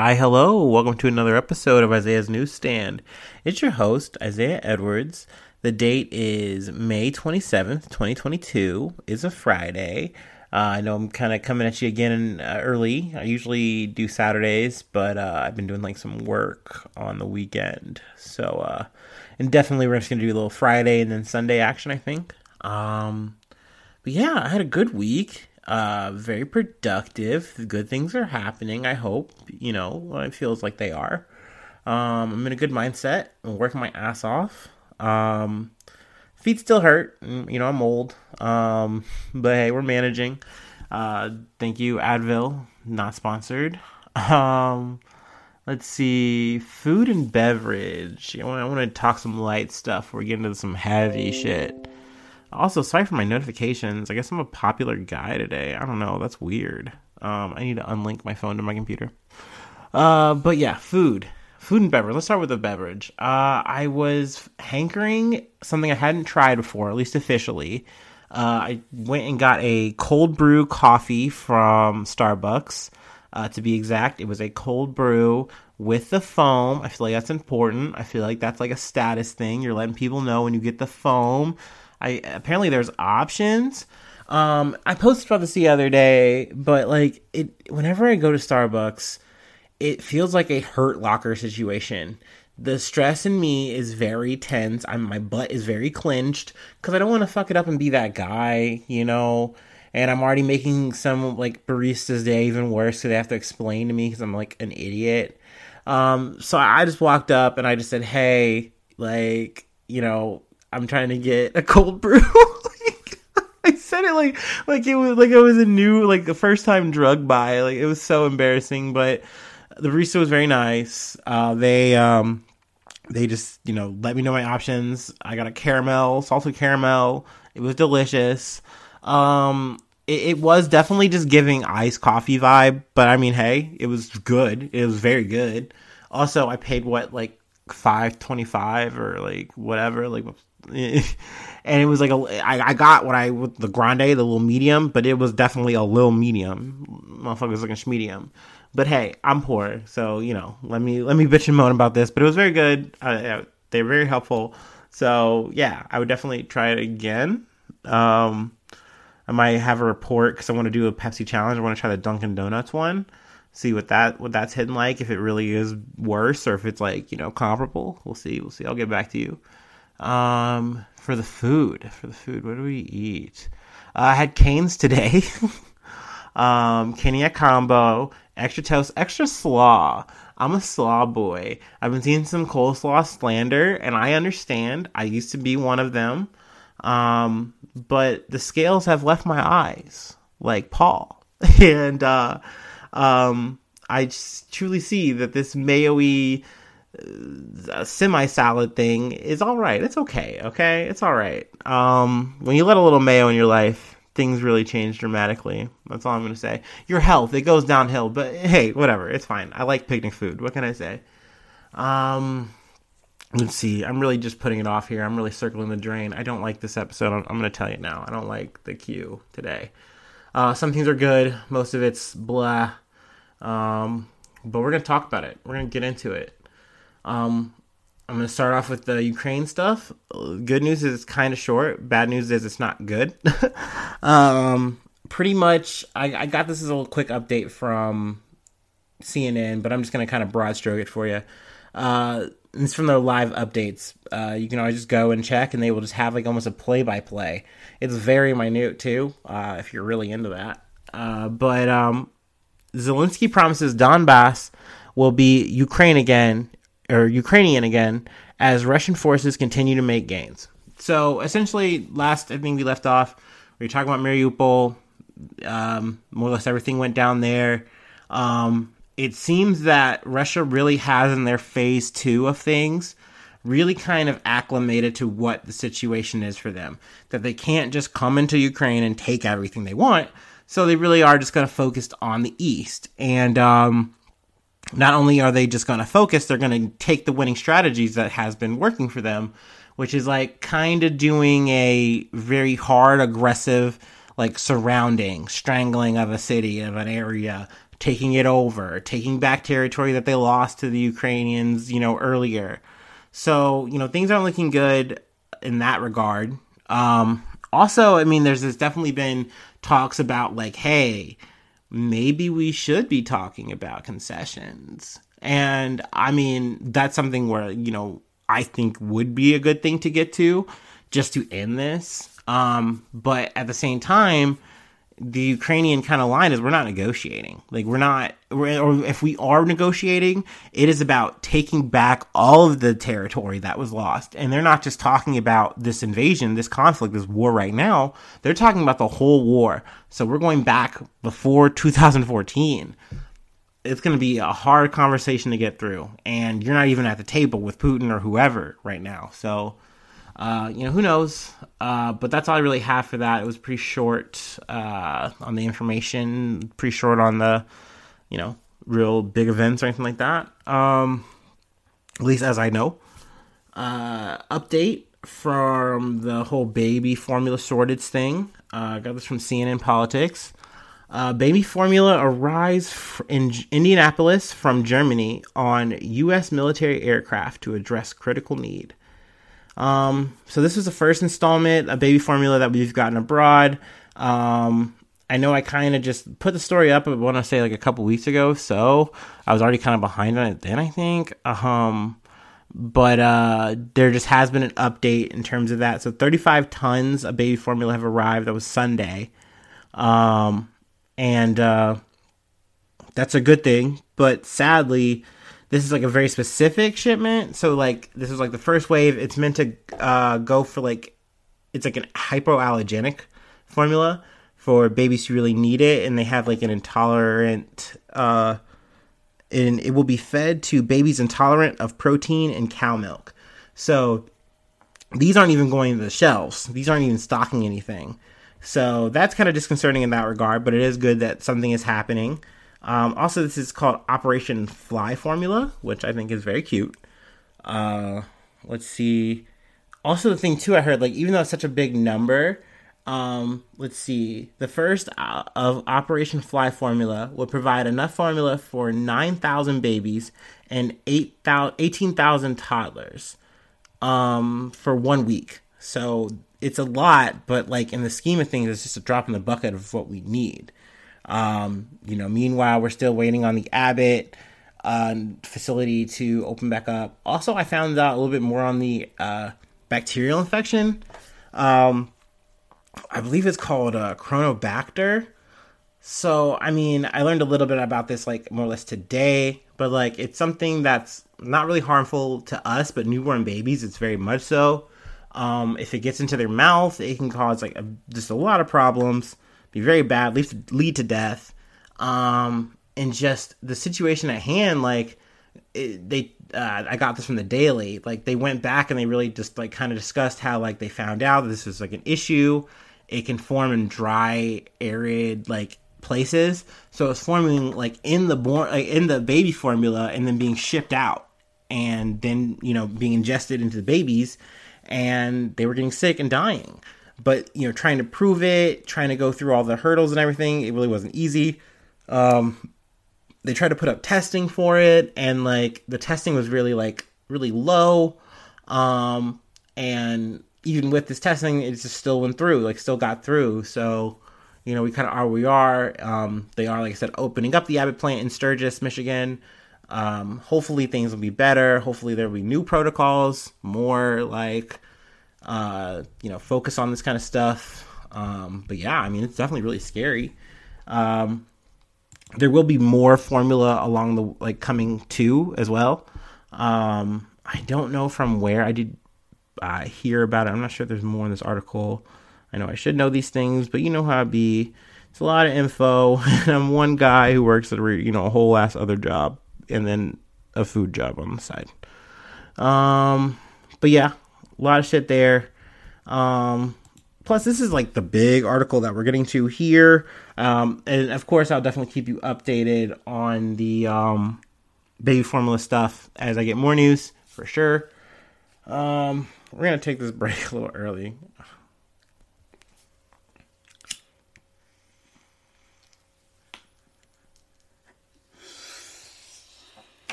Hi, hello. Welcome to another episode of Isaiah's Newsstand. It's your host, Isaiah Edwards. The date is May 27th, 2022. It's a Friday. Uh, I know I'm kind of coming at you again uh, early. I usually do Saturdays, but uh, I've been doing like some work on the weekend. So, uh, and definitely we're just going to do a little Friday and then Sunday action, I think. Um, but yeah, I had a good week uh, very productive. Good things are happening. I hope you know it feels like they are. Um, I'm in a good mindset. I'm working my ass off. Um, feet still hurt. Mm, you know I'm old. Um, but hey, we're managing. Uh, thank you, Advil. Not sponsored. Um, let's see. Food and beverage. I want, I want to talk some light stuff. We're getting into some heavy shit. Also, sorry for my notifications. I guess I'm a popular guy today. I don't know. That's weird. Um, I need to unlink my phone to my computer. Uh, but yeah, food, food and beverage. Let's start with the beverage. Uh, I was hankering something I hadn't tried before, at least officially. Uh, I went and got a cold brew coffee from Starbucks. Uh, to be exact, it was a cold brew with the foam. I feel like that's important. I feel like that's like a status thing. You're letting people know when you get the foam I apparently there's options. Um, I posted about this the other day, but like it, whenever I go to Starbucks, it feels like a hurt locker situation. The stress in me is very tense. I'm my butt is very clenched because I don't want to fuck it up and be that guy, you know. And I'm already making some like baristas day even worse because they have to explain to me because I'm like an idiot. Um, so I just walked up and I just said, "Hey, like, you know, I'm trying to get a cold brew. I said it like like it was like it was a new like the first time drug buy. Like it was so embarrassing, but the barista was very nice. Uh, they um they just you know let me know my options. I got a caramel, salted caramel. It was delicious. Um, it, it was definitely just giving iced coffee vibe, but I mean, hey, it was good. It was very good. Also, I paid what like five twenty five or like whatever, like and it was like a I, I got what I with the grande, the little medium, but it was definitely a little medium. Motherfuckers looking medium. But hey, I'm poor, so you know, let me let me bitch and moan about this. But it was very good. Uh, they're very helpful. So yeah, I would definitely try it again. Um, I might have a report because I want to do a Pepsi challenge. I want to try the Dunkin' Donuts one. See what that what that's hitting like. If it really is worse or if it's like you know comparable. We'll see. We'll see. I'll get back to you. Um, for the food, for the food, what do we eat? Uh, I had Canes today. um, Caniac combo, extra toast, extra slaw. I'm a slaw boy. I've been seeing some coleslaw slander, and I understand. I used to be one of them. Um, but the scales have left my eyes, like Paul. and uh, um, I truly see that this mayo-y a semi salad thing is all right. It's okay. Okay, it's all right. Um, when you let a little mayo in your life, things really change dramatically. That's all I'm gonna say. Your health it goes downhill, but hey, whatever. It's fine. I like picnic food. What can I say? Um, let's see. I'm really just putting it off here. I'm really circling the drain. I don't like this episode. I'm, I'm gonna tell you now. I don't like the cue today. Uh, some things are good. Most of it's blah. Um, but we're gonna talk about it. We're gonna get into it. Um, I'm going to start off with the Ukraine stuff. Good news is it's kind of short. Bad news is it's not good. um, pretty much, I, I, got this as a little quick update from CNN, but I'm just going to kind of broad stroke it for you. Uh, it's from their live updates. Uh, you can always just go and check, and they will just have like almost a play by play. It's very minute too, uh, if you're really into that. Uh, but um, Zelensky promises Donbass will be Ukraine again or Ukrainian again as Russian forces continue to make gains. So essentially, last I think we left off, we were talking about Mariupol. Um, more or less everything went down there. Um, it seems that Russia really has in their phase two of things really kind of acclimated to what the situation is for them. That they can't just come into Ukraine and take everything they want. So they really are just kind of focused on the east. And um, not only are they just going to focus, they're going to take the winning strategies that has been working for them, which is like kind of doing a very hard, aggressive, like surrounding, strangling of a city, of an area, taking it over, taking back territory that they lost to the Ukrainians, you know, earlier. So, you know, things aren't looking good in that regard. Um, also, I mean, there's, there's definitely been talks about like, hey, maybe we should be talking about concessions. And I mean, that's something where, you know, I think would be a good thing to get to just to end this. Um, but at the same time, the Ukrainian kind of line is we're not negotiating. Like we're not, we're, or if we are negotiating, it is about taking back all of the territory that was lost. And they're not just talking about this invasion, this conflict, this war right now. They're talking about the whole war. So we're going back before 2014. It's going to be a hard conversation to get through, and you're not even at the table with Putin or whoever right now. So uh, you know, who knows? Uh, but that's all I really have for that. It was pretty short uh, on the information, pretty short on the, you know, real big events or anything like that. Um, at least as I know. Uh, update from the whole baby formula shortage thing. Uh, I got this from CNN Politics. Uh, baby formula arrives in Indianapolis from Germany on U.S. military aircraft to address critical need. Um, so this was the first installment, a baby formula that we've gotten abroad. Um, I know I kind of just put the story up, I want to say like a couple weeks ago, so I was already kind of behind on it then, I think. Um, but uh, there just has been an update in terms of that. So 35 tons of baby formula have arrived. That was Sunday. Um, and uh, that's a good thing. But sadly, this is like a very specific shipment. So like this is like the first wave. It's meant to uh, go for like it's like an hypoallergenic formula for babies who really need it, and they have like an intolerant. Uh, and it will be fed to babies intolerant of protein and cow milk. So these aren't even going to the shelves. These aren't even stocking anything. So that's kind of disconcerting in that regard, but it is good that something is happening. Um, also, this is called Operation Fly Formula, which I think is very cute. Uh, let's see. Also, the thing too, I heard like even though it's such a big number, um, let's see. The first uh, of Operation Fly Formula would provide enough formula for nine thousand babies and 8, 18,000 toddlers um, for one week. So it's a lot, but like in the scheme of things, it's just a drop in the bucket of what we need. Um, you know, meanwhile, we're still waiting on the Abbott uh, facility to open back up. Also, I found out a little bit more on the uh, bacterial infection. Um, I believe it's called uh, Cronobacter. So, I mean, I learned a little bit about this like more or less today, but like it's something that's not really harmful to us, but newborn babies, it's very much so. Um, if it gets into their mouth, it can cause like a, just a lot of problems be very bad, lead to, lead to death. Um, and just the situation at hand, like it, they, uh, I got this from the Daily. Like they went back and they really just like kind of discussed how like they found out this was like an issue. It can form in dry, arid like places. So it's forming like in the born, like in the baby formula, and then being shipped out, and then you know being ingested into the babies, and they were getting sick and dying but you know trying to prove it trying to go through all the hurdles and everything it really wasn't easy. Um, they tried to put up testing for it and like the testing was really like really low. Um, and even with this testing it just still went through like still got through. So you know we kind of are where we are. Um, they are like i said opening up the abbott plant in sturgis michigan. Um, hopefully things will be better. Hopefully there will be new protocols more like uh, you know, focus on this kind of stuff. Um, but yeah, I mean, it's definitely really scary. Um, there will be more formula along the like coming too as well. Um, I don't know from where I did uh, hear about it. I'm not sure there's more in this article. I know I should know these things, but you know how it be. It's a lot of info. and I'm one guy who works at a you know a whole ass other job and then a food job on the side. Um, but yeah, a lot of shit there. Um, plus, this is like the big article that we're getting to here. Um, and of course, I'll definitely keep you updated on the um, baby formula stuff as I get more news for sure. Um, we're gonna take this break a little early.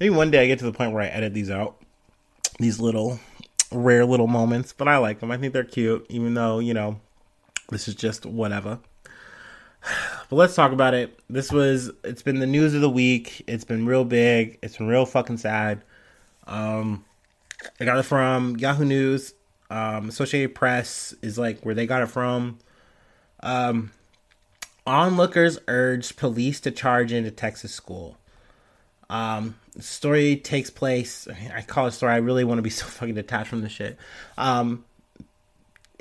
Maybe one day I get to the point where I edit these out. These little rare little moments, but I like them. I think they're cute, even though, you know, this is just whatever. But let's talk about it. This was it's been the news of the week. It's been real big. It's been real fucking sad. Um I got it from Yahoo News. Um Associated Press is like where they got it from. Um onlookers urged police to charge into Texas school. Um, story takes place. I call it story. I really want to be so fucking detached from this shit. Um,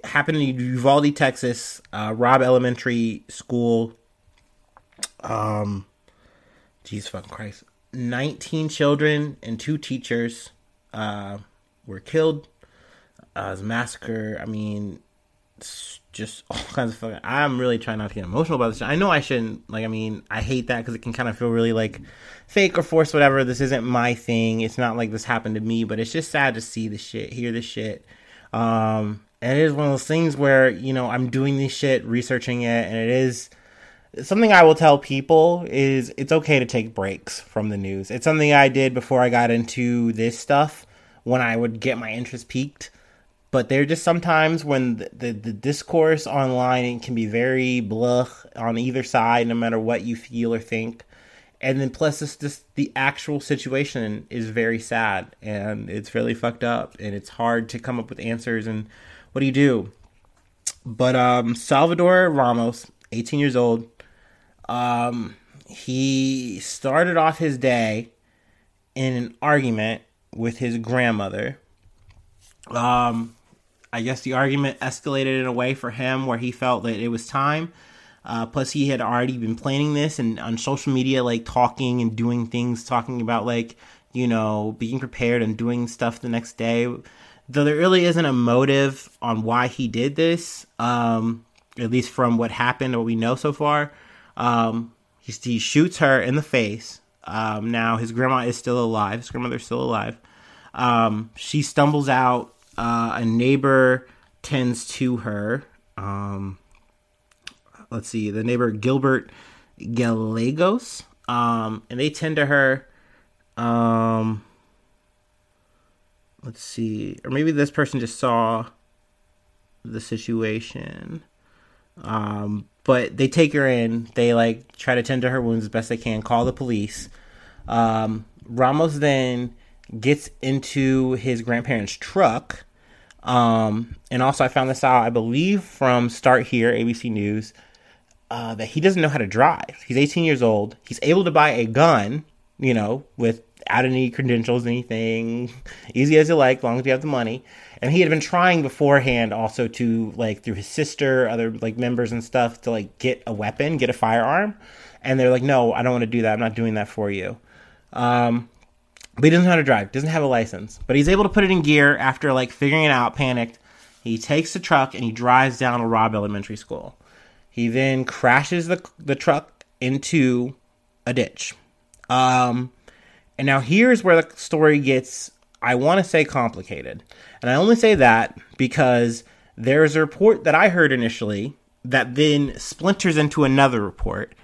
happened in Uvalde, Texas. Uh, Robb Elementary School. Um, jeez, fucking Christ. 19 children and two teachers uh, were killed. Uh, it was a massacre. I mean, just all kinds of fucking. I'm really trying not to get emotional about this. I know I shouldn't. Like, I mean, I hate that because it can kind of feel really like fake or forced, whatever. This isn't my thing. It's not like this happened to me, but it's just sad to see the shit, hear the shit. Um, and it is one of those things where you know I'm doing this shit, researching it, and it is something I will tell people is it's okay to take breaks from the news. It's something I did before I got into this stuff when I would get my interest peaked but there are just sometimes when the, the, the, discourse online can be very blah on either side no matter what you feel or think. And then plus this just the actual situation is very sad and it's really fucked up and it's hard to come up with answers and what do you do? But um salvador ramos 18 years old um he started off his day in an argument with his grandmother. Um I guess the argument escalated in a way for him where he felt that it was time. Uh, plus, he had already been planning this and on social media, like talking and doing things, talking about like, you know, being prepared and doing stuff the next day. Though there really isn't a motive on why he did this, um, at least from what happened, what we know so far. Um, he, he shoots her in the face. Um, now, his grandma is still alive. His grandmother's still alive. Um, she stumbles out uh, a neighbor tends to her. Um, let's see, the neighbor Gilbert Gallegos, um, and they tend to her. Um, let's see, or maybe this person just saw the situation. Um, but they take her in. They like try to tend to her wounds as best they can. Call the police. Um, Ramos then gets into his grandparents' truck um, and also, I found this out, I believe, from Start Here, ABC News, uh, that he doesn't know how to drive. He's 18 years old. He's able to buy a gun, you know, without any credentials, anything, easy as you like, long as you have the money. And he had been trying beforehand also to, like, through his sister, other, like, members and stuff, to, like, get a weapon, get a firearm. And they're like, no, I don't want to do that. I'm not doing that for you. Um, but he doesn't know how to drive, doesn't have a license. But he's able to put it in gear after like figuring it out, panicked. He takes the truck and he drives down to Robb Elementary School. He then crashes the the truck into a ditch. Um, and now here's where the story gets, I want to say, complicated. And I only say that because there's a report that I heard initially that then splinters into another report.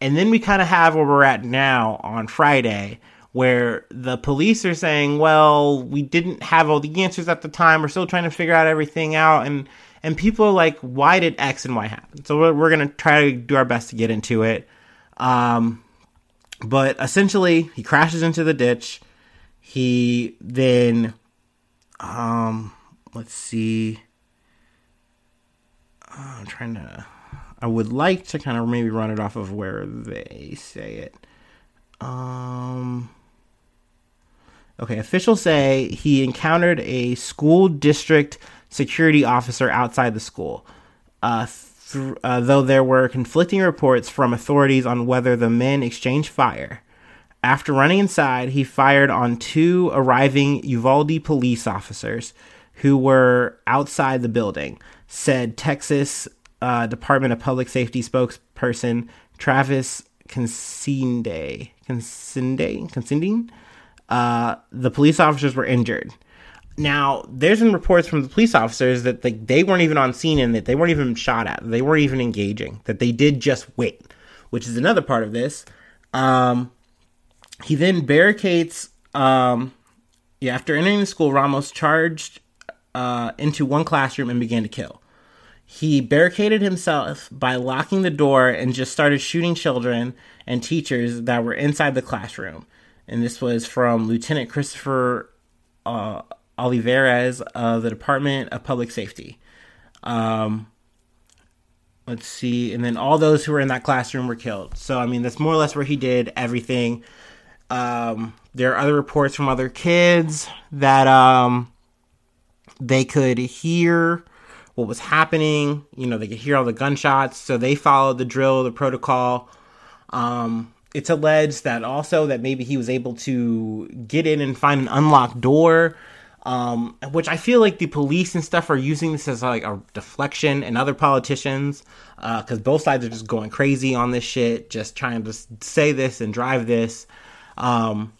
And then we kind of have where we're at now on Friday, where the police are saying, "Well, we didn't have all the answers at the time. We're still trying to figure out everything out." And and people are like, "Why did X and Y happen?" So we're, we're gonna try to do our best to get into it. Um, but essentially, he crashes into the ditch. He then, um, let's see. Uh, I'm trying to. I would like to kind of maybe run it off of where they say it. Um, Okay, officials say he encountered a school district security officer outside the school. Uh, th- uh, though there were conflicting reports from authorities on whether the men exchanged fire. after running inside, he fired on two arriving Uvalde police officers who were outside the building, said Texas uh, Department of Public Safety spokesperson Travis Consinde. Consinde? Consinde? Uh, the police officers were injured. Now, there's been reports from the police officers that like they weren't even on scene and that they weren't even shot at. They weren't even engaging. That they did just wait, which is another part of this. Um, he then barricades. Um, yeah, after entering the school, Ramos charged uh, into one classroom and began to kill. He barricaded himself by locking the door and just started shooting children and teachers that were inside the classroom. And this was from Lieutenant Christopher uh, Olivares of the Department of Public Safety. Um, let's see. And then all those who were in that classroom were killed. So, I mean, that's more or less where he did everything. Um, there are other reports from other kids that um, they could hear what was happening. You know, they could hear all the gunshots. So they followed the drill, the protocol. Um, it's alleged that also that maybe he was able to get in and find an unlocked door um, which I feel like the police and stuff are using this as like a deflection, and other politicians, because uh, both sides are just going crazy on this shit, just trying to say this and drive this. Um,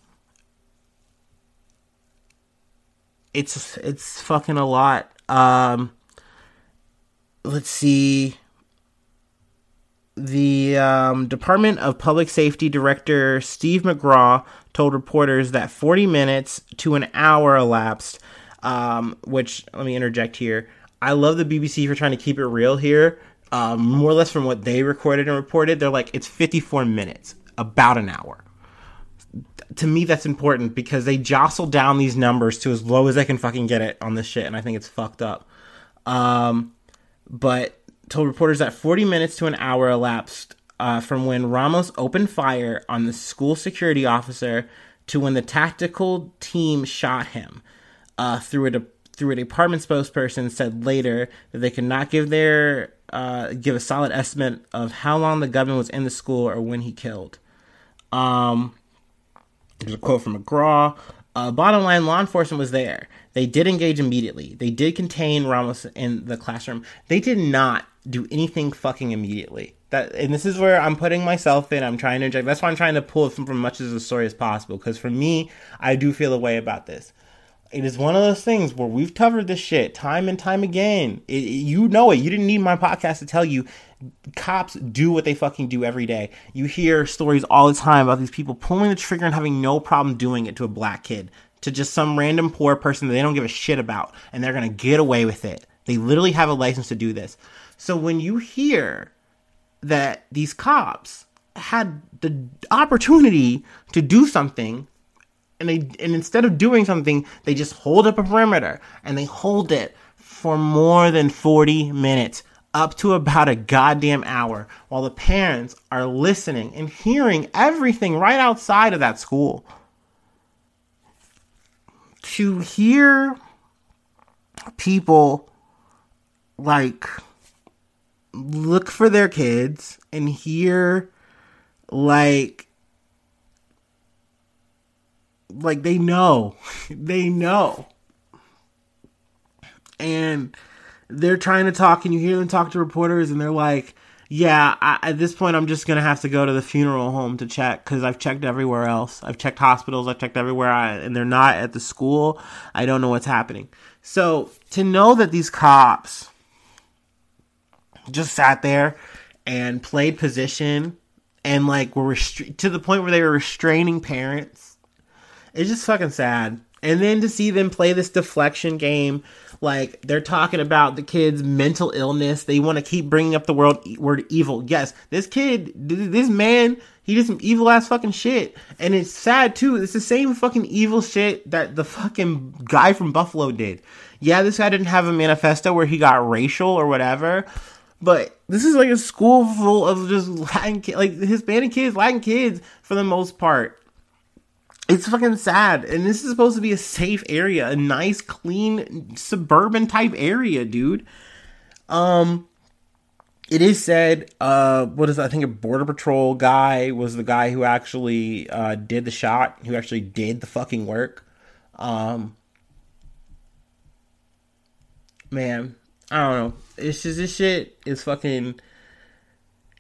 it's it's fucking a lot. Um, let's see. The um, Department of Public Safety Director Steve McCraw told reporters that 40 minutes to an hour elapsed. Um, which let me interject here. I love the BBC for trying to keep it real here. Um, more or less from what they recorded and reported, they're like it's 54 minutes, about an hour. To me, that's important because they jostle down these numbers to as low as they can fucking get it on this shit, and I think it's fucked up. Um, but told reporters that 40 minutes to an hour elapsed uh, from when Ramos opened fire on the school security officer to when the tactical team shot him. Uh, through a de- through a department spokesperson said later that they could not give their uh, give a solid estimate of how long the gunman was in the school or when he killed. Um, there's a quote from McCraw. Uh, bottom line, law enforcement was there. They did engage immediately. They did contain Ramos in the classroom. They did not do anything fucking immediately. That and this is where I'm putting myself in. I'm trying to inject. That's why I'm trying to pull from, from much of the story as possible. Because for me, I do feel a way about this. It is one of those things where we've covered this shit time and time again. It, you know it. You didn't need my podcast to tell you. Cops do what they fucking do every day. You hear stories all the time about these people pulling the trigger and having no problem doing it to a black kid, to just some random poor person that they don't give a shit about, and they're gonna get away with it. They literally have a license to do this. So when you hear that these cops had the opportunity to do something and they and instead of doing something they just hold up a perimeter and they hold it for more than 40 minutes up to about a goddamn hour while the parents are listening and hearing everything right outside of that school. To hear people like look for their kids and hear like like they know. They know. And they're trying to talk and you hear them talk to reporters and they're like yeah I, at this point i'm just gonna have to go to the funeral home to check because i've checked everywhere else. I've checked hospitals i've checked everywhere I, and they're not at the school. I don't know what's happening. So to know that these cops just sat there and played position and like were restri- to the point where they were restraining parents. It's just fucking sad. And then to see them play this deflection game, like they're talking about the kid's mental illness. They want to keep bringing up the word word evil. Yes, this kid, this man, he did some evil ass fucking shit. And it's sad too. It's the same fucking evil shit that the fucking guy from Buffalo did. Yeah, this guy didn't have a manifesto where he got racial or whatever, but this is like a school full of just Latin, kids, like Hispanic kids, Latin kids for the most part. It's fucking sad. And this is supposed to be a safe area, a nice, clean, suburban type area, dude. Um, it is said, uh, what is I think a border patrol guy was the guy who actually uh, did the shot, who actually did the fucking work. Um, man, I don't know. It's just this shit is fucking.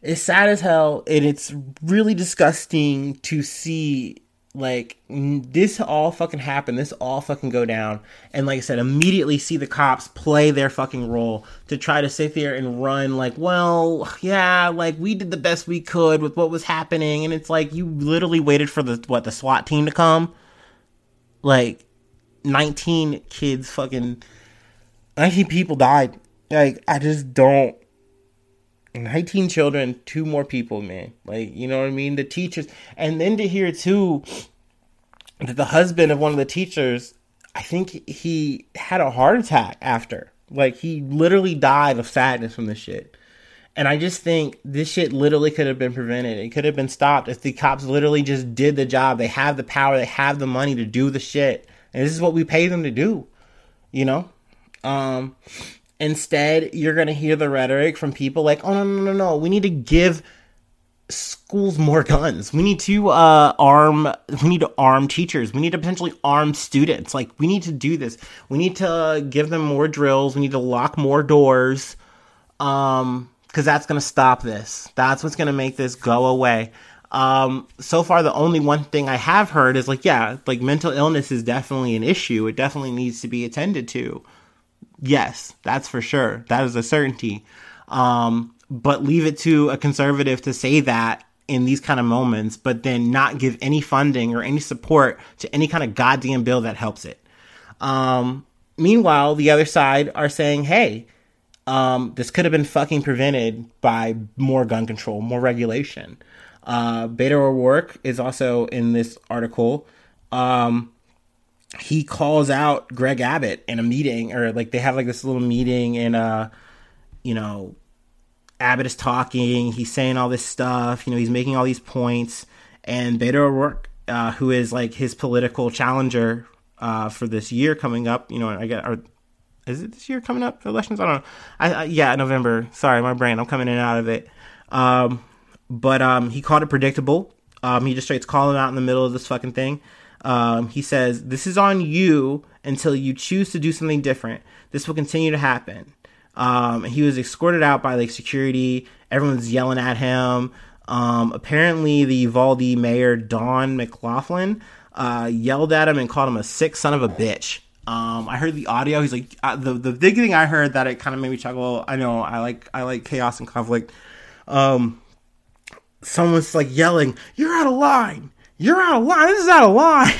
It's sad as hell, and it's really disgusting to see like this all fucking happen this all fucking go down and like i said immediately see the cops play their fucking role to try to sit there and run like well yeah like we did the best we could with what was happening and it's like you literally waited for the what the swat team to come like 19 kids fucking 19 people died like i just don't 19 children, two more people, man. Like, you know what I mean? The teachers. And then to hear, too, that the husband of one of the teachers, I think he had a heart attack after. Like, he literally died of sadness from this shit. And I just think this shit literally could have been prevented. It could have been stopped if the cops literally just did the job. They have the power, they have the money to do the shit. And this is what we pay them to do. You know? Um Instead, you're going to hear the rhetoric from people like, oh, no, no, no, no. We need to give schools more guns. We need to uh, arm. We need to arm teachers. We need to potentially arm students. Like we need to do this. We need to give them more drills. We need to lock more doors. Um, because that's gonna stop this. That's what's gonna make this go away. Um, so far, the only one thing I have heard is like, yeah, like mental illness is definitely an issue. It definitely needs to be attended to. Yes, that's for sure. That is a certainty. Um, but leave it to a conservative to say that in these kind of moments, but then not give any funding or any support to any kind of goddamn bill that helps it. Um, meanwhile, the other side are saying, hey, um, this could have been fucking prevented by more gun control, more regulation. Uh, Beto O'Rourke is also in this article. Um, he calls out Greg Abbott in a meeting, or like they have like this little meeting, and uh, you know, Abbott is talking, he's saying all this stuff, you know, he's making all these points, and Beto O'Rourke, uh, who is like his political challenger uh, for this year coming up, you know, I get, or is it this year coming up? Elections? I don't know. I, I, yeah, November. Sorry, my brain. I'm coming in and out of it. Um, but um, he called it predictable. Um, he just starts calling out in the middle of this fucking thing. Um, he says, This is on you until you choose to do something different. This will continue to happen. Um, he was escorted out by like security. Everyone's yelling at him. Um, apparently, the Uvalde mayor, Don McLaughlin, uh, yelled at him and called him a sick son of a bitch. Um, I heard the audio. He's like uh, the the big thing I heard that it kind of made me chuckle. I know I like I like chaos and conflict. Um, someone's like yelling, "You're out of line! You're out of line. This is out of line.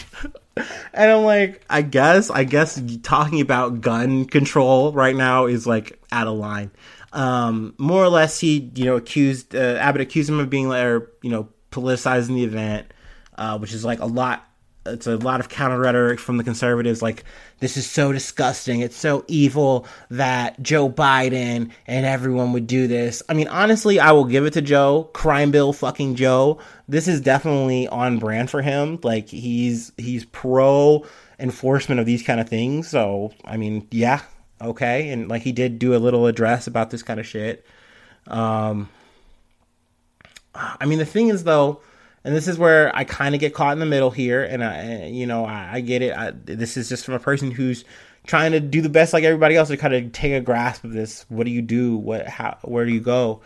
and I'm like, I guess, I guess talking about gun control right now is like out of line. Um, more or less, he, you know, accused, uh, Abbott accused him of being, or, you know, politicizing the event, uh, which is like a lot it's a lot of counter rhetoric from the conservatives like this is so disgusting. It's so evil that joe biden and everyone would do this. I mean honestly i will give it to joe. Crime bill fucking joe. This is definitely on brand for him. Like he's he's pro enforcement of these kind of things. So i mean yeah okay. And like he did do a little address about this kind of shit. Um i mean the thing is though and this is where I kind of get caught in the middle here, and I, you know, I, I get it. I, this is just from a person who's trying to do the best, like everybody else, to kind of take a grasp of this. What do you do? What? How? Where do you go?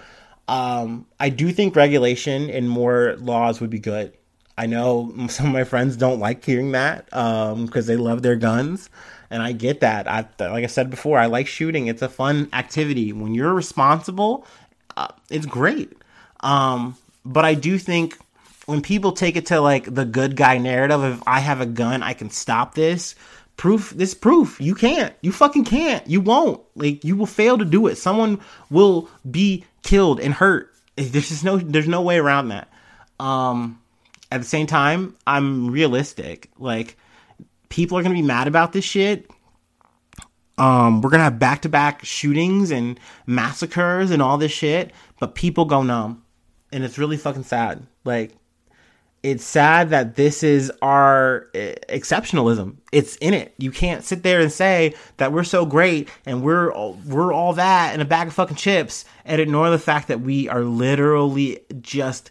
Um, I do think regulation and more laws would be good. I know some of my friends don't like hearing that because um, they love their guns, and I get that. I, like I said before, I like shooting. It's a fun activity. When you're responsible, uh, it's great. Um, but I do think when people take it to like the good guy narrative of I have a gun, I can stop this. Proof this proof. You can't. You fucking can't. You won't. Like you will fail to do it. Someone will be killed and hurt. There's just no there's no way around that. Um at the same time, I'm realistic. Like people are going to be mad about this shit. Um, we're gonna have back to back shootings and massacres and all this shit, but people go numb, and it's really fucking sad. Like it's sad that this is our uh, exceptionalism. It's in it. You can't sit there and say that we're so great and we're we're all that in a bag of fucking chips and ignore the fact that we are literally just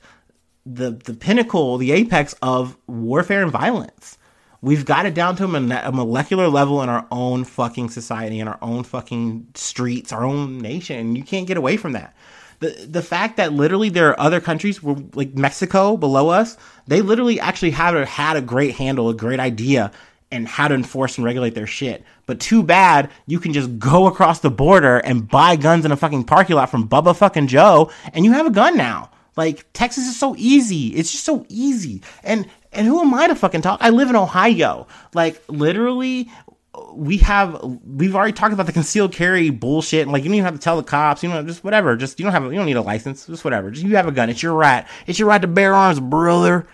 the the pinnacle, the apex of warfare and violence. We've got it down to a, molecular level in our own fucking society, in our own fucking streets, our own nation. You can't get away from that the the fact that literally there are other countries where like Mexico below us, they literally actually have had a great handle, a great idea and how to enforce and regulate their shit. But too bad you can just go across the border and buy guns in a fucking parking lot from Bubba fucking Joe and you have a gun now. Like Texas is so easy. It's just so easy. And and who am I to fucking talk? I live in Ohio. Like literally we have we've already talked about the concealed carry bullshit and like you don't even have to tell the cops you know just whatever just you don't have you don't need a license just whatever just you have a gun it's your right it's your right to bear arms brother.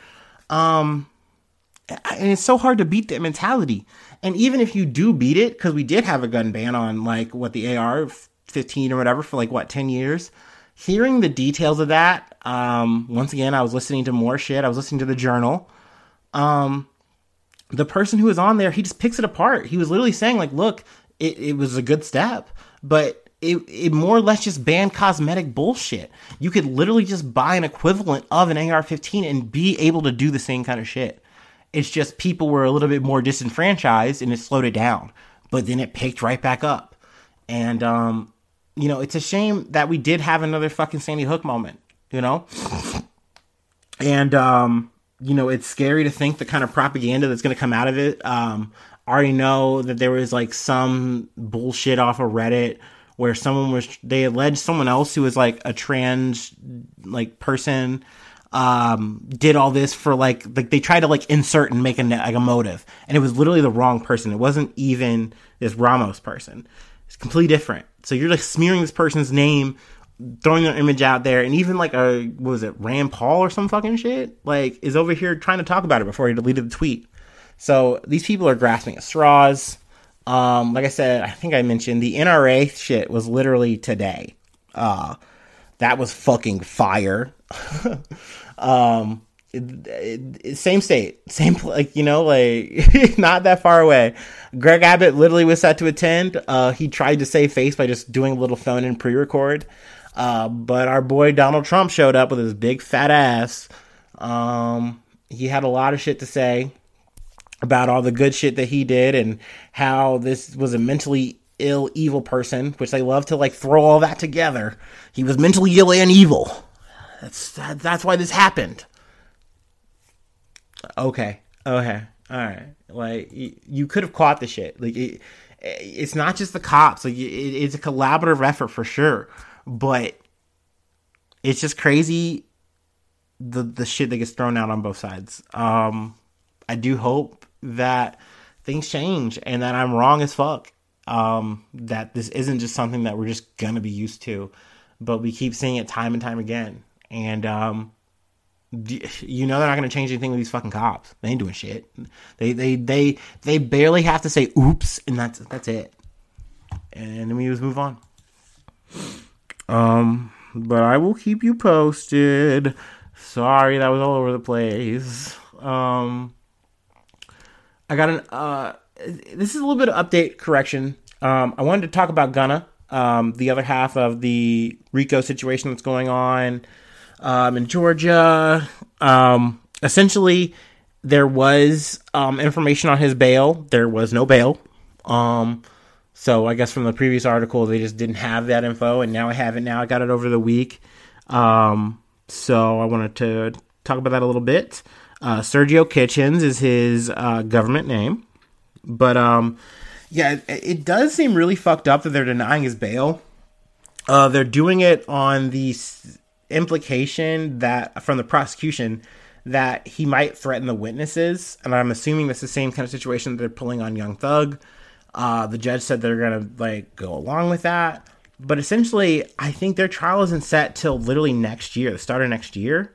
Um and it's so hard to beat that mentality. And even if you do beat it because we did have a gun ban on like what the AR 15 or whatever for like what 10 years? Hearing the details of that um once again I was listening to more shit I was listening to the journal. Um the person who was on there, he just picks it apart. He was literally saying, like, look, it, it was a good step, but it, it more or less just banned cosmetic bullshit. You could literally just buy an equivalent of an AR 15 and be able to do the same kind of shit. It's just people were a little bit more disenfranchised and it slowed it down, but then it picked right back up. And, um, you know, it's a shame that we did have another fucking Sandy Hook moment, you know? And, um, you know, it's scary to think the kind of propaganda that's going to come out of it. Um, I already know that there was like some bullshit off of Reddit where someone was they alleged someone else who was like a trans like person um, did all this for like like they tried to like insert and make a like a motive, and it was literally the wrong person. It wasn't even this Ramos person. It's completely different. So you're like smearing this person's name throwing their image out there, and even like a what was it, Rand Paul or some fucking shit, like is over here trying to talk about it before he deleted the tweet. So these people are grasping at straws. Um, like I said, I think I mentioned the NRA shit was literally today. Uh, that was fucking fire. um, it, it, same state, same like you know, like not that far away. Greg Abbott literally was set to attend. Uh, he tried to save face by just doing a little phone in pre-record. Uh, but our boy Donald Trump showed up with his big fat ass. Um, he had a lot of shit to say about all the good shit that he did and how this was a mentally ill, evil person, which they love to like throw all that together. He was mentally ill and evil. That's that, that's why this happened. Okay, okay, all right. Like you, you could have caught the shit. Like it, it's not just the cops. Like it, it's a collaborative effort for sure but it's just crazy the the shit that gets thrown out on both sides. Um, I do hope that things change and that I'm wrong as fuck. Um, that this isn't just something that we're just gonna be used to, but we keep seeing it time and time again. And um, you know they're not gonna change anything with these fucking cops. They ain't doing shit. They they they they barely have to say oops, and that's that's it. And then we just move on. Um, but I will keep you posted. Sorry, that was all over the place. Um, I got an uh, this is a little bit of update correction. Um, I wanted to talk about Gunna, um, the other half of the RICO situation that's going on um, in Georgia. Um, essentially, there was um, information on his bail. There was no bail. Um, so I guess from the previous article, they just didn't have that info, and now I have it. Now I got it over the week. Um, so I wanted to talk about that a little bit. Uh, Sergio Kitchens is his uh, government name, but um, yeah, it, it, does seem really fucked up that they're denying his bail. Uh, they're doing it on the implication that from the prosecution that he might threaten the witnesses, and I'm assuming that's the same kind of situation that they're pulling on Young Thug. Uh, the judge said they're gonna like go along with that, but essentially, I think their trial isn't set till literally next year, the start of next year,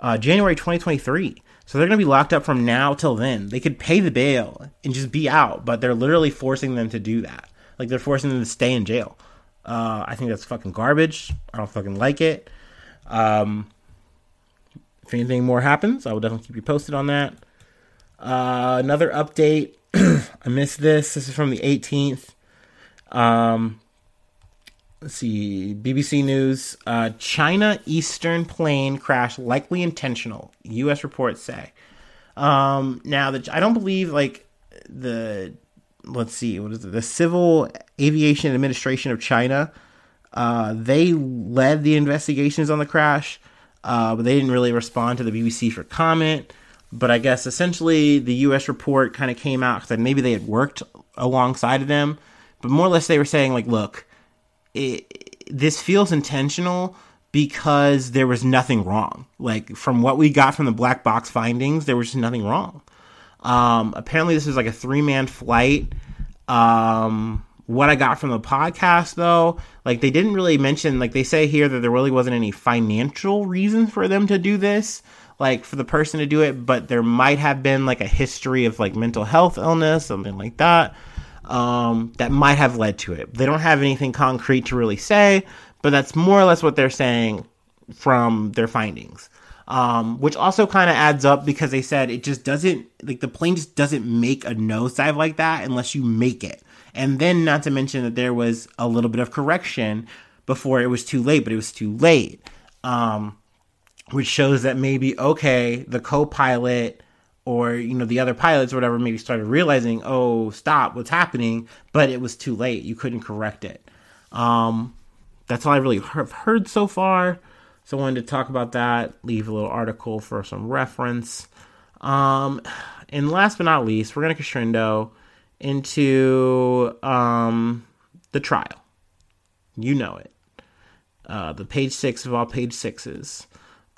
uh, January 2023. So they're gonna be locked up from now till then. They could pay the bail and just be out, but they're literally forcing them to do that. Like they're forcing them to stay in jail. Uh, I think that's fucking garbage. I don't fucking like it. Um, if anything more happens, I will definitely keep you posted on that. Uh, another update. I missed this. This is from the 18th. Um, let's see. BBC News. Uh, China Eastern plane crash likely intentional. U.S. reports say. Um, now that I don't believe like the let's see what is it the Civil Aviation Administration of China. Uh, they led the investigations on the crash, uh, but they didn't really respond to the BBC for comment. But I guess essentially the U.S. report kind of came out that maybe they had worked alongside of them, but more or less they were saying like, look, it, this feels intentional because there was nothing wrong. Like from what we got from the black box findings, there was just nothing wrong. Um, apparently, this was like a three man flight. Um, what I got from the podcast, though, like they didn't really mention, like they say here that there really wasn't any financial reason for them to do this like for the person to do it, but there might have been like a history of like mental health illness, something like that, um, that might have led to it. They don't have anything concrete to really say, but that's more or less what they're saying from their findings. Um, which also kind of adds up because they said it just doesn't like the plane just doesn't make a nosedive like that unless you make it. And then not to mention that there was a little bit of correction before it was too late, but it was too late. Um, which shows that maybe okay, the co-pilot or you know the other pilots or whatever maybe started realizing, oh, stop, what's happening? But it was too late. You couldn't correct it. Um, that's all I really have heard so far. So I wanted to talk about that. Leave a little article for some reference. Um, and last but not least, we're gonna crescendo into um, the trial. You know it. Uh, the page six of all page sixes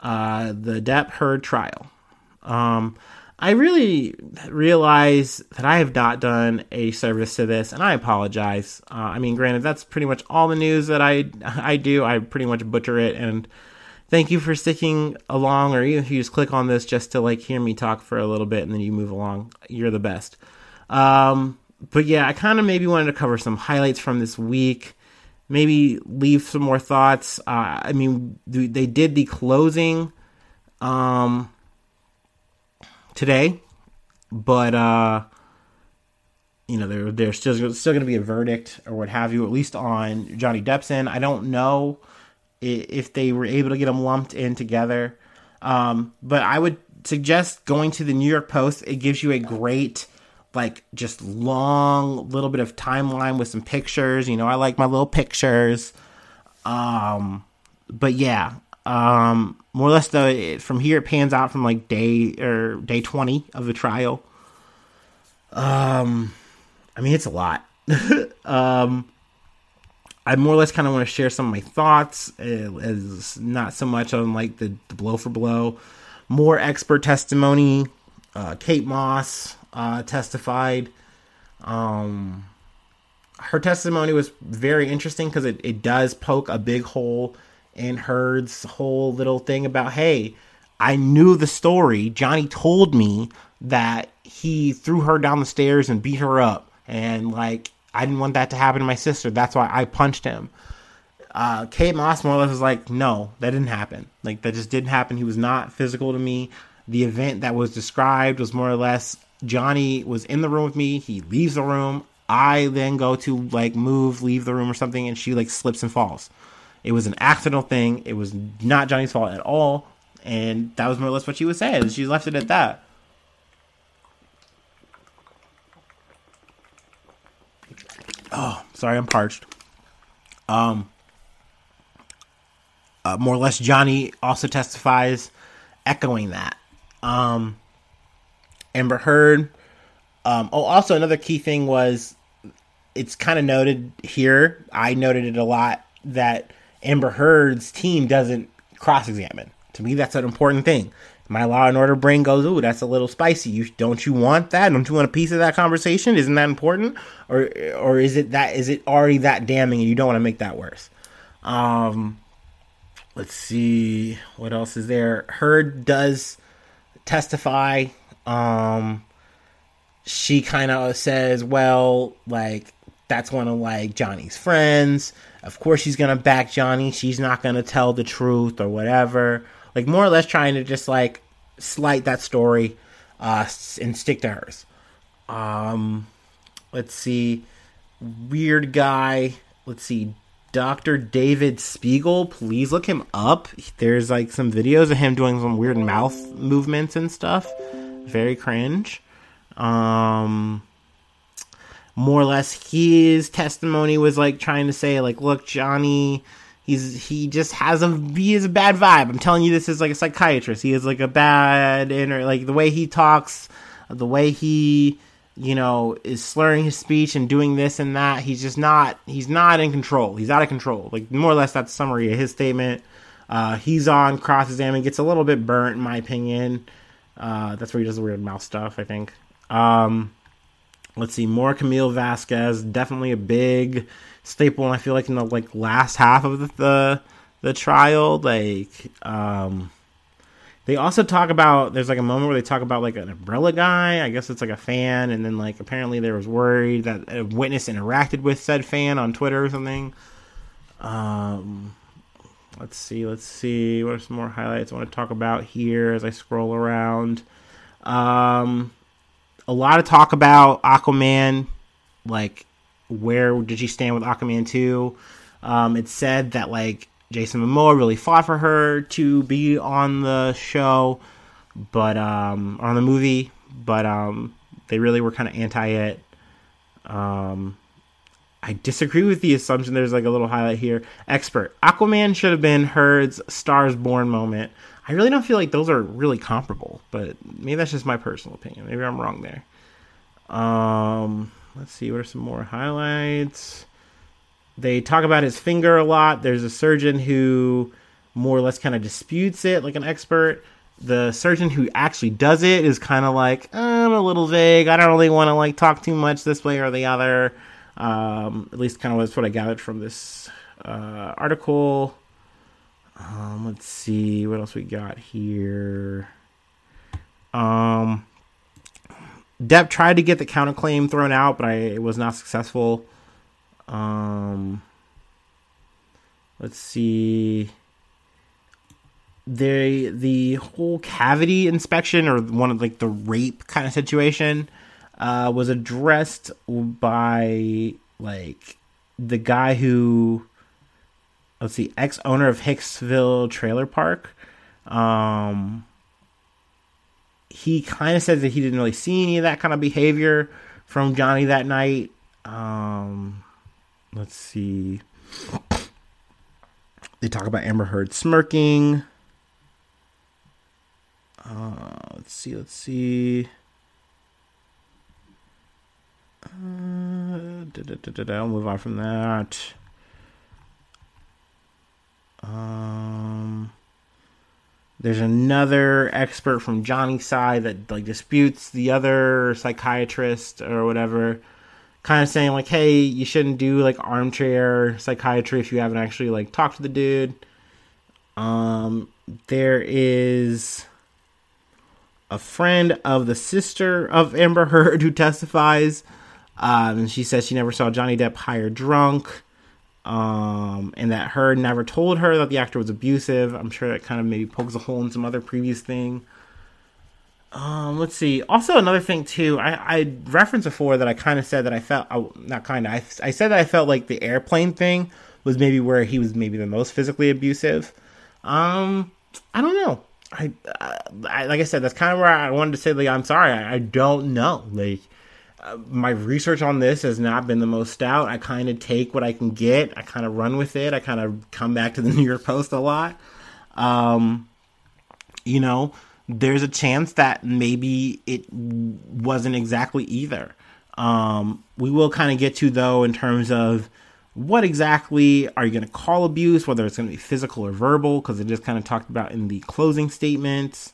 uh, the Depp Heard trial. Um, I really realize that I have not done a service to this, and I apologize. Uh, I mean, granted, that's pretty much all the news that I I do. I pretty much butcher it, and thank you for sticking along, or even if you just click on this just to like hear me talk for a little bit, and then you move along. You're the best. Um, but yeah, I kind of maybe wanted to cover some highlights from this week maybe leave some more thoughts. Uh, I mean, they did the closing um, today, but uh, you know, there there's still still going to be a verdict or what have you, at least on Johnny Depp's end. I don't know if they were able to get them lumped in together, um, but I would suggest going to the New York Post. It gives you a great like just long little bit of timeline with some pictures. You know, I like my little pictures. Um, but yeah, um, more or less though, it, from here it pans out from like day or day twenty of the trial. Um, I mean, it's a lot. um, I more or less kind of want to share some of my thoughts, uh, as not so much on like the, the blow for blow, more expert testimony. Uh, Kate Moss, uh, testified. Um, her testimony was very interesting because it, it does poke a big hole in Heard's whole little thing about, hey, I knew the story. Johnny told me that he threw her down the stairs and beat her up. And like, I didn't want that to happen to my sister. That's why I punched him. Uh, Kate Moss more or less was like, no, that didn't happen. Like, that just didn't happen. He was not physical to me. The event that was described was more or less Johnny was in the room with me. He leaves the room. I then go to like move, leave the room or something, and she like slips and falls. It was an accidental thing. It was not Johnny's fault at all. And that was more or less what she was saying. She left it at that. Oh, sorry, I'm parched. Um, uh, more or less, Johnny also testifies, echoing that. Um, Amber Heard. Um, oh, also another key thing was it's kind of noted here. I noted it a lot that Amber Heard's team doesn't cross-examine. To me, that's an important thing. My Law and Order brain goes, "Ooh, that's a little spicy. You don't you want that? Don't you want a piece of that conversation? Isn't that important? Or or is it that is it already that damning and you don't want to make that worse?" Um, let's see what else is there. Heard does testify um, she kind of says, well, like, that's one of like Johnny's friends. Of course, she's gonna back Johnny. She's not gonna tell the truth or whatever. like more or less trying to just like slight that story uh, and stick to hers. Um, let's see, weird guy. Let's see, Dr. David Spiegel. Please look him up. There's like some videos of him doing some weird mouth movements and stuff. Very cringe. Um, more or less, his testimony was like trying to say, like, look, Johnny, he's he just has a he is a bad vibe. I'm telling you, this is like a psychiatrist. He is like a bad inner like the way he talks, the way he you know is slurring his speech and doing this and that. He's just not he's not in control. He's out of control. Like more or less, that's summary of his statement. Uh, he's on cross examine, gets a little bit burnt in my opinion. Uh, that's where he does the weird mouth stuff. I think. Um, let's see, more Camille Vasquez, definitely a big staple. And I feel like in the like last half of the the, the trial, like um, they also talk about there's like a moment where they talk about like an umbrella guy. I guess it's like a fan, and then like apparently there was worried that a witness interacted with said fan on Twitter or something. Um, let's see, let's see. What are some more highlights I want to talk about here as I scroll around? Um, a lot of talk about Aquaman, like where did she stand with Aquaman 2? Um, it said that like Jason Momoa really fought for her to be on the show, but um, on the movie, but um, they really were kind of anti it. Um, I disagree with the assumption. There's like a little highlight here. Expert Aquaman should have been Heard's Stars Born moment. I really don't feel like those are really comparable, but maybe that's just my personal opinion. Maybe I'm wrong there. Um, let's see, what are some more highlights? They talk about his finger a lot. There's a surgeon who more or less kind of disputes it, like an expert. The surgeon who actually does it is kind of like, I'm a little vague. I don't really want to like talk too much this way or the other. Um, at least kind of was what I gathered from this uh, article. Um, let's see what else we got here. Um, Depp tried to get the counterclaim thrown out, but I it was not successful. Um, let's see. The the whole cavity inspection or one of like the rape kind of situation uh, was addressed by like the guy who let's see ex owner of Hicksville Trailer Park. Um, he kind of says that he didn't really see any of that kind of behavior from Johnny that night. Um, let's see. They talk about Amber Heard smirking. Uh, let's see. Let's see. Uh, da, da, da, I'll move on from that. Um. There's another expert from Johnny's side that like disputes the other psychiatrist or whatever, kind of saying like, "Hey, you shouldn't do like armchair psychiatry if you haven't actually like talked to the dude." Um, there is a friend of the sister of Amber Heard who testifies, and she says she never saw Johnny Depp high or drunk um, and that her never told her that the actor was abusive. I'm sure that kind of maybe pokes a hole in some other previous thing. Um, let's see. Also, another thing too. I, I referenced before that I kind of said that I felt oh, not kind of. I, I said that I felt like the airplane thing was maybe where he was maybe the most physically abusive. Um, I don't know. I, I like I said, that's kind of where I wanted to say like I'm sorry. I, I don't know. Like my research on this has not been the most stout. I kind of take what I can get. I kind of run with it. I kind of come back to the New York Post a lot. Um, you know, there's a chance that maybe it wasn't exactly either. Um, we will kind of get to though in terms of what exactly are you going to call abuse, whether it's going to be physical or verbal, because it just kind of talked about in the closing statements.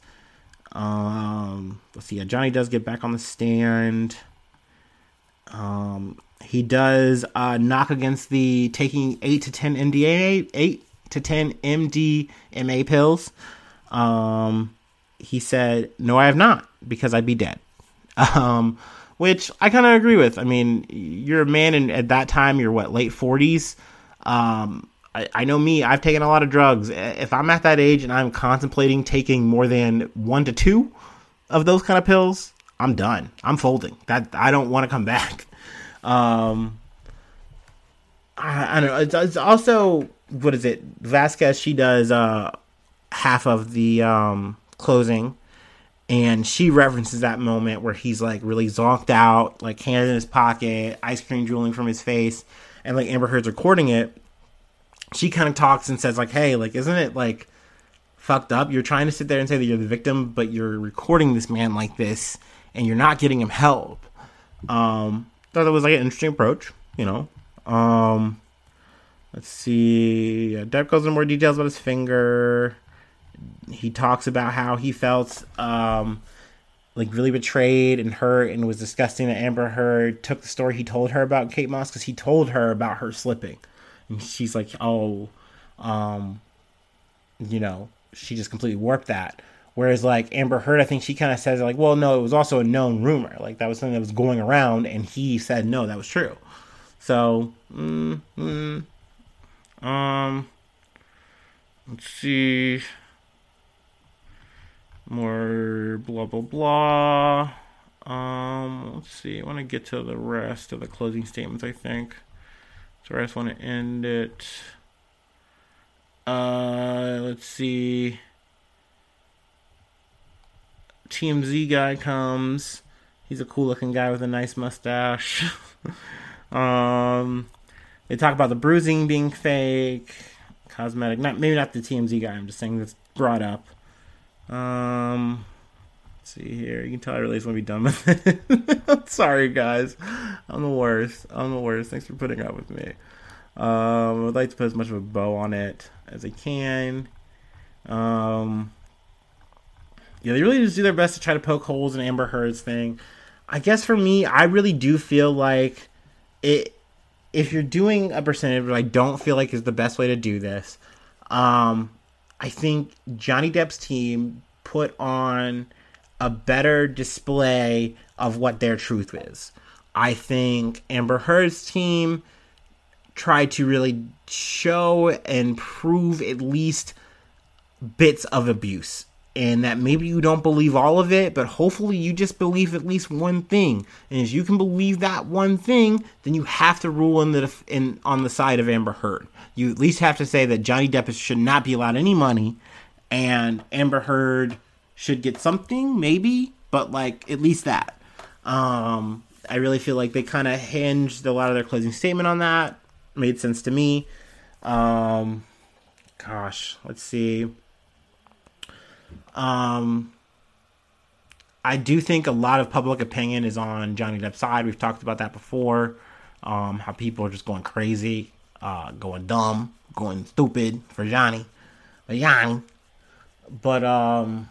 Um, let's see. Yeah, Johnny does get back on the stand. Um, he does uh, knock against the taking eight to ten MDMA, eight to ten MDMA pills. Um, he said, "No, I have not, because I'd be dead." Um, which I kind of agree with. I mean, you're a man, and at that time, you're what late forties. Um, I, I know me, I've taken a lot of drugs. If I'm at that age and I'm contemplating taking more than one to two of those kind of pills, I'm done. I'm folding. That I don't want to come back. Um, I, I don't know. It's, it's, also what is it? Vasquez. She does uh, half of the um, closing, and she references that moment where he's like really zonked out, like hands in his pocket, ice cream drooling from his face, and like Amber Heard's recording it. She kind of talks and says like, "Hey, like, isn't it like?" fucked up. You're trying to sit there and say that you're the victim, but you're recording this man like this, and you're not getting him help. Um, thought that was like an interesting approach, you know. Um, let's see. Yeah, Depp goes into more details about his finger. He talks about how he felt um, like really betrayed and hurt, and was disgusting that Amber Heard took the story he told her about Kate Moss because he told her about her slipping, and she's like, "Oh, um, you know, she just completely warped that." Whereas like Amber Heard, I think she kind of says like, well, no, it was also a known rumor. Like that was something that was going around, and he said no, that was true. So, mm, mm, um, let's see, more blah blah blah. Um, let's see. I want to get to the rest of the closing statements. I think. So I just want to end it. Uh, let's see. TMZ guy comes. He's a cool looking guy with a nice mustache. um, they talk about the bruising being fake, cosmetic. Not maybe not the TMZ guy. I'm just saying that's brought up. Um, see here. You can tell I really just want to be done with it. Sorry, guys. I'm the worst. I'm the worst. Thanks for putting up with me. Um, I'd like to put as much of a bow on it as I can. Um, yeah, they really just do their best to try to poke holes in Amber Heard's thing. I guess for me, I really do feel like it. If you're doing a percentage, I don't feel like is the best way to do this, um, I think Johnny Depp's team put on a better display of what their truth is. I think Amber Heard's team tried to really show and prove at least bits of abuse and that maybe you don't believe all of it, but hopefully you just believe at least one thing. And if you can believe that one thing, then you have to rule in the in on the side of Amber Heard. You at least have to say that Johnny Depp should not be allowed any money, and Amber Heard should get something, maybe, but like at least that. Um, I really feel like they kind of hinged a lot of their closing statement on that. Made sense to me. Um, gosh, let's see. Um, I do think a lot of public opinion is on Johnny Depp's side. We've talked about that before. Um, how people are just going crazy, uh, going dumb, going stupid for Johnny, but Johnny. But um,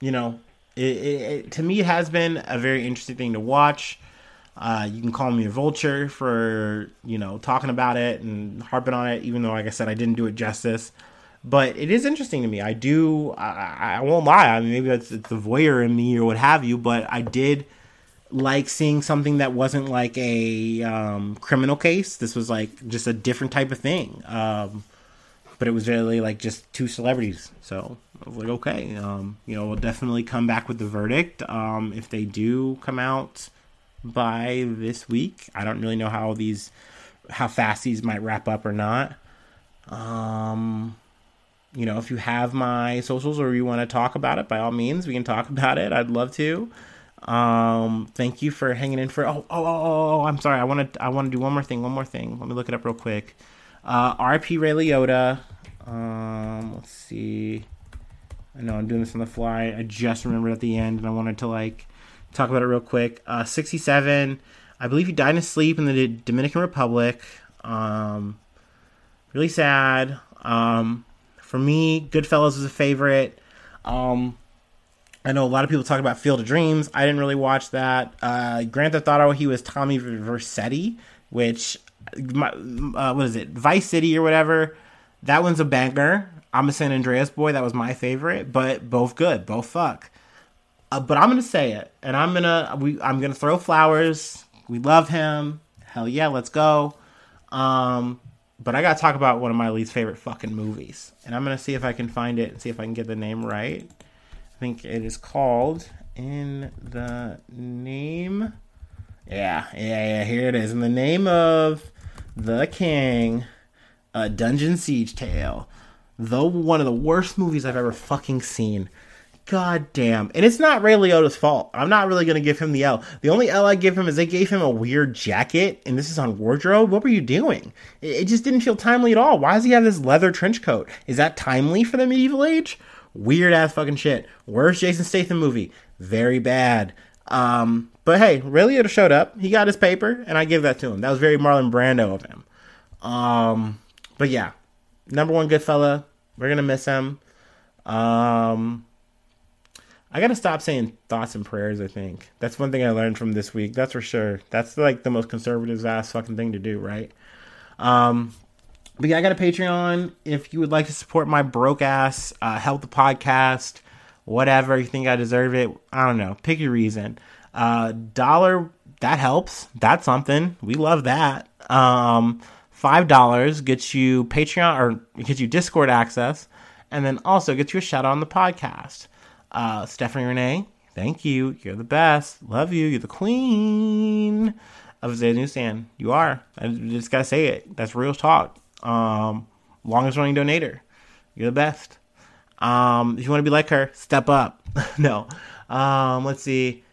you know, it, it, it, to me it has been a very interesting thing to watch. Uh, you can call me a vulture for you know talking about it and harping on it, even though, like I said, I didn't do it justice but it is interesting to me. I do. I, I won't lie. I mean, maybe it's, it's the voyeur in me or what have you, but I did like seeing something that wasn't like a um, criminal case. This was like just a different type of thing. Um, but it was really like just two celebrities. So I was like, okay, um, you know, we'll definitely come back with the verdict um, if they do come out by this week. I don't really know how these, how fast these might wrap up or not. Um, you know, if you have my socials or you want to talk about it, by all means, we can talk about it. I'd love to. Um, thank you for hanging in for. Oh, oh, oh, oh I'm sorry. I want to. I want to do one more thing. One more thing. Let me look it up real quick. Uh, RP Ray Liotta. Um, let's see. I know I'm doing this on the fly. I just remembered at the end, and I wanted to like talk about it real quick. Uh, 67. I believe he died in his sleep in the Dominican Republic. Um, really sad. Um, for me, Goodfellas was a favorite. Um, I know a lot of people talk about Field of Dreams. I didn't really watch that. Uh, Grand Theft Auto, he was Tommy Vercetti, which, uh, what is it, Vice City or whatever. That one's a banger. I'm a San Andreas boy. That was my favorite, but both good, both fuck. Uh, but I'm gonna say it, and I'm gonna we I'm gonna throw flowers. We love him. Hell yeah, let's go. Um, but I gotta talk about one of my least favorite fucking movies, and I'm gonna see if I can find it and see if I can get the name right. I think it is called in the name. Yeah, yeah, yeah. Here it is. In the name of the King, a Dungeon Siege Tale. Though one of the worst movies I've ever fucking seen. God damn. And it's not Ray Liotta's fault. I'm not really going to give him the L. The only L I give him is they gave him a weird jacket, and this is on wardrobe. What were you doing? It, just didn't feel timely at all. Why does he have this leather trench coat? Is that timely for the medieval age? Weird ass fucking shit. Worst Jason Statham movie. Very bad. Um, but hey, Ray Liotta showed up. He got his paper, and I give that to him. That was very Marlon Brando of him. Um, but yeah, number one good fella. We're gonna miss him. Um, I gotta stop saying thoughts and prayers. I think that's one thing I learned from this week. That's for sure. That's like the most conservative ass fucking thing to do, right? Um, but yeah, I got a Patreon. If you would like to support my broke ass, uh, help the podcast, whatever you think I deserve it. I don't know. Pick your reason. Uh, dollar that helps. That's something. We love that. Um, five dollars gets you Patreon or gets you Discord access, and then also gets you a shout out on the podcast. Uh, Stephanie Renee, thank you. You're the best. Love you. You're the queen of Zay Newsstand. You are. I just gotta say it. That's real talk. Um, longest running donator. You're the best. Um, if you want to be like her, step up. no. Um, let's see.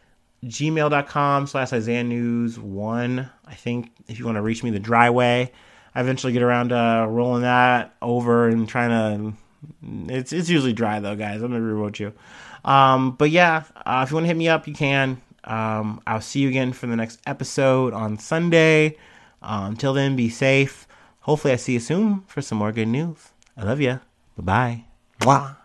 Gmail.com slash Isaiah News one. I think if you want to reach me the dry way, I eventually get around to rolling that over and trying to. It's it's usually dry though, guys. I'm gonna rewrote you. Um, but yeah, uh, if you want to hit me up, you can. Um, I'll see you again for the next episode on Sunday. Um, until then, be safe. Hopefully, I see you soon for some more good news. I love you. Bye bye. Mwah.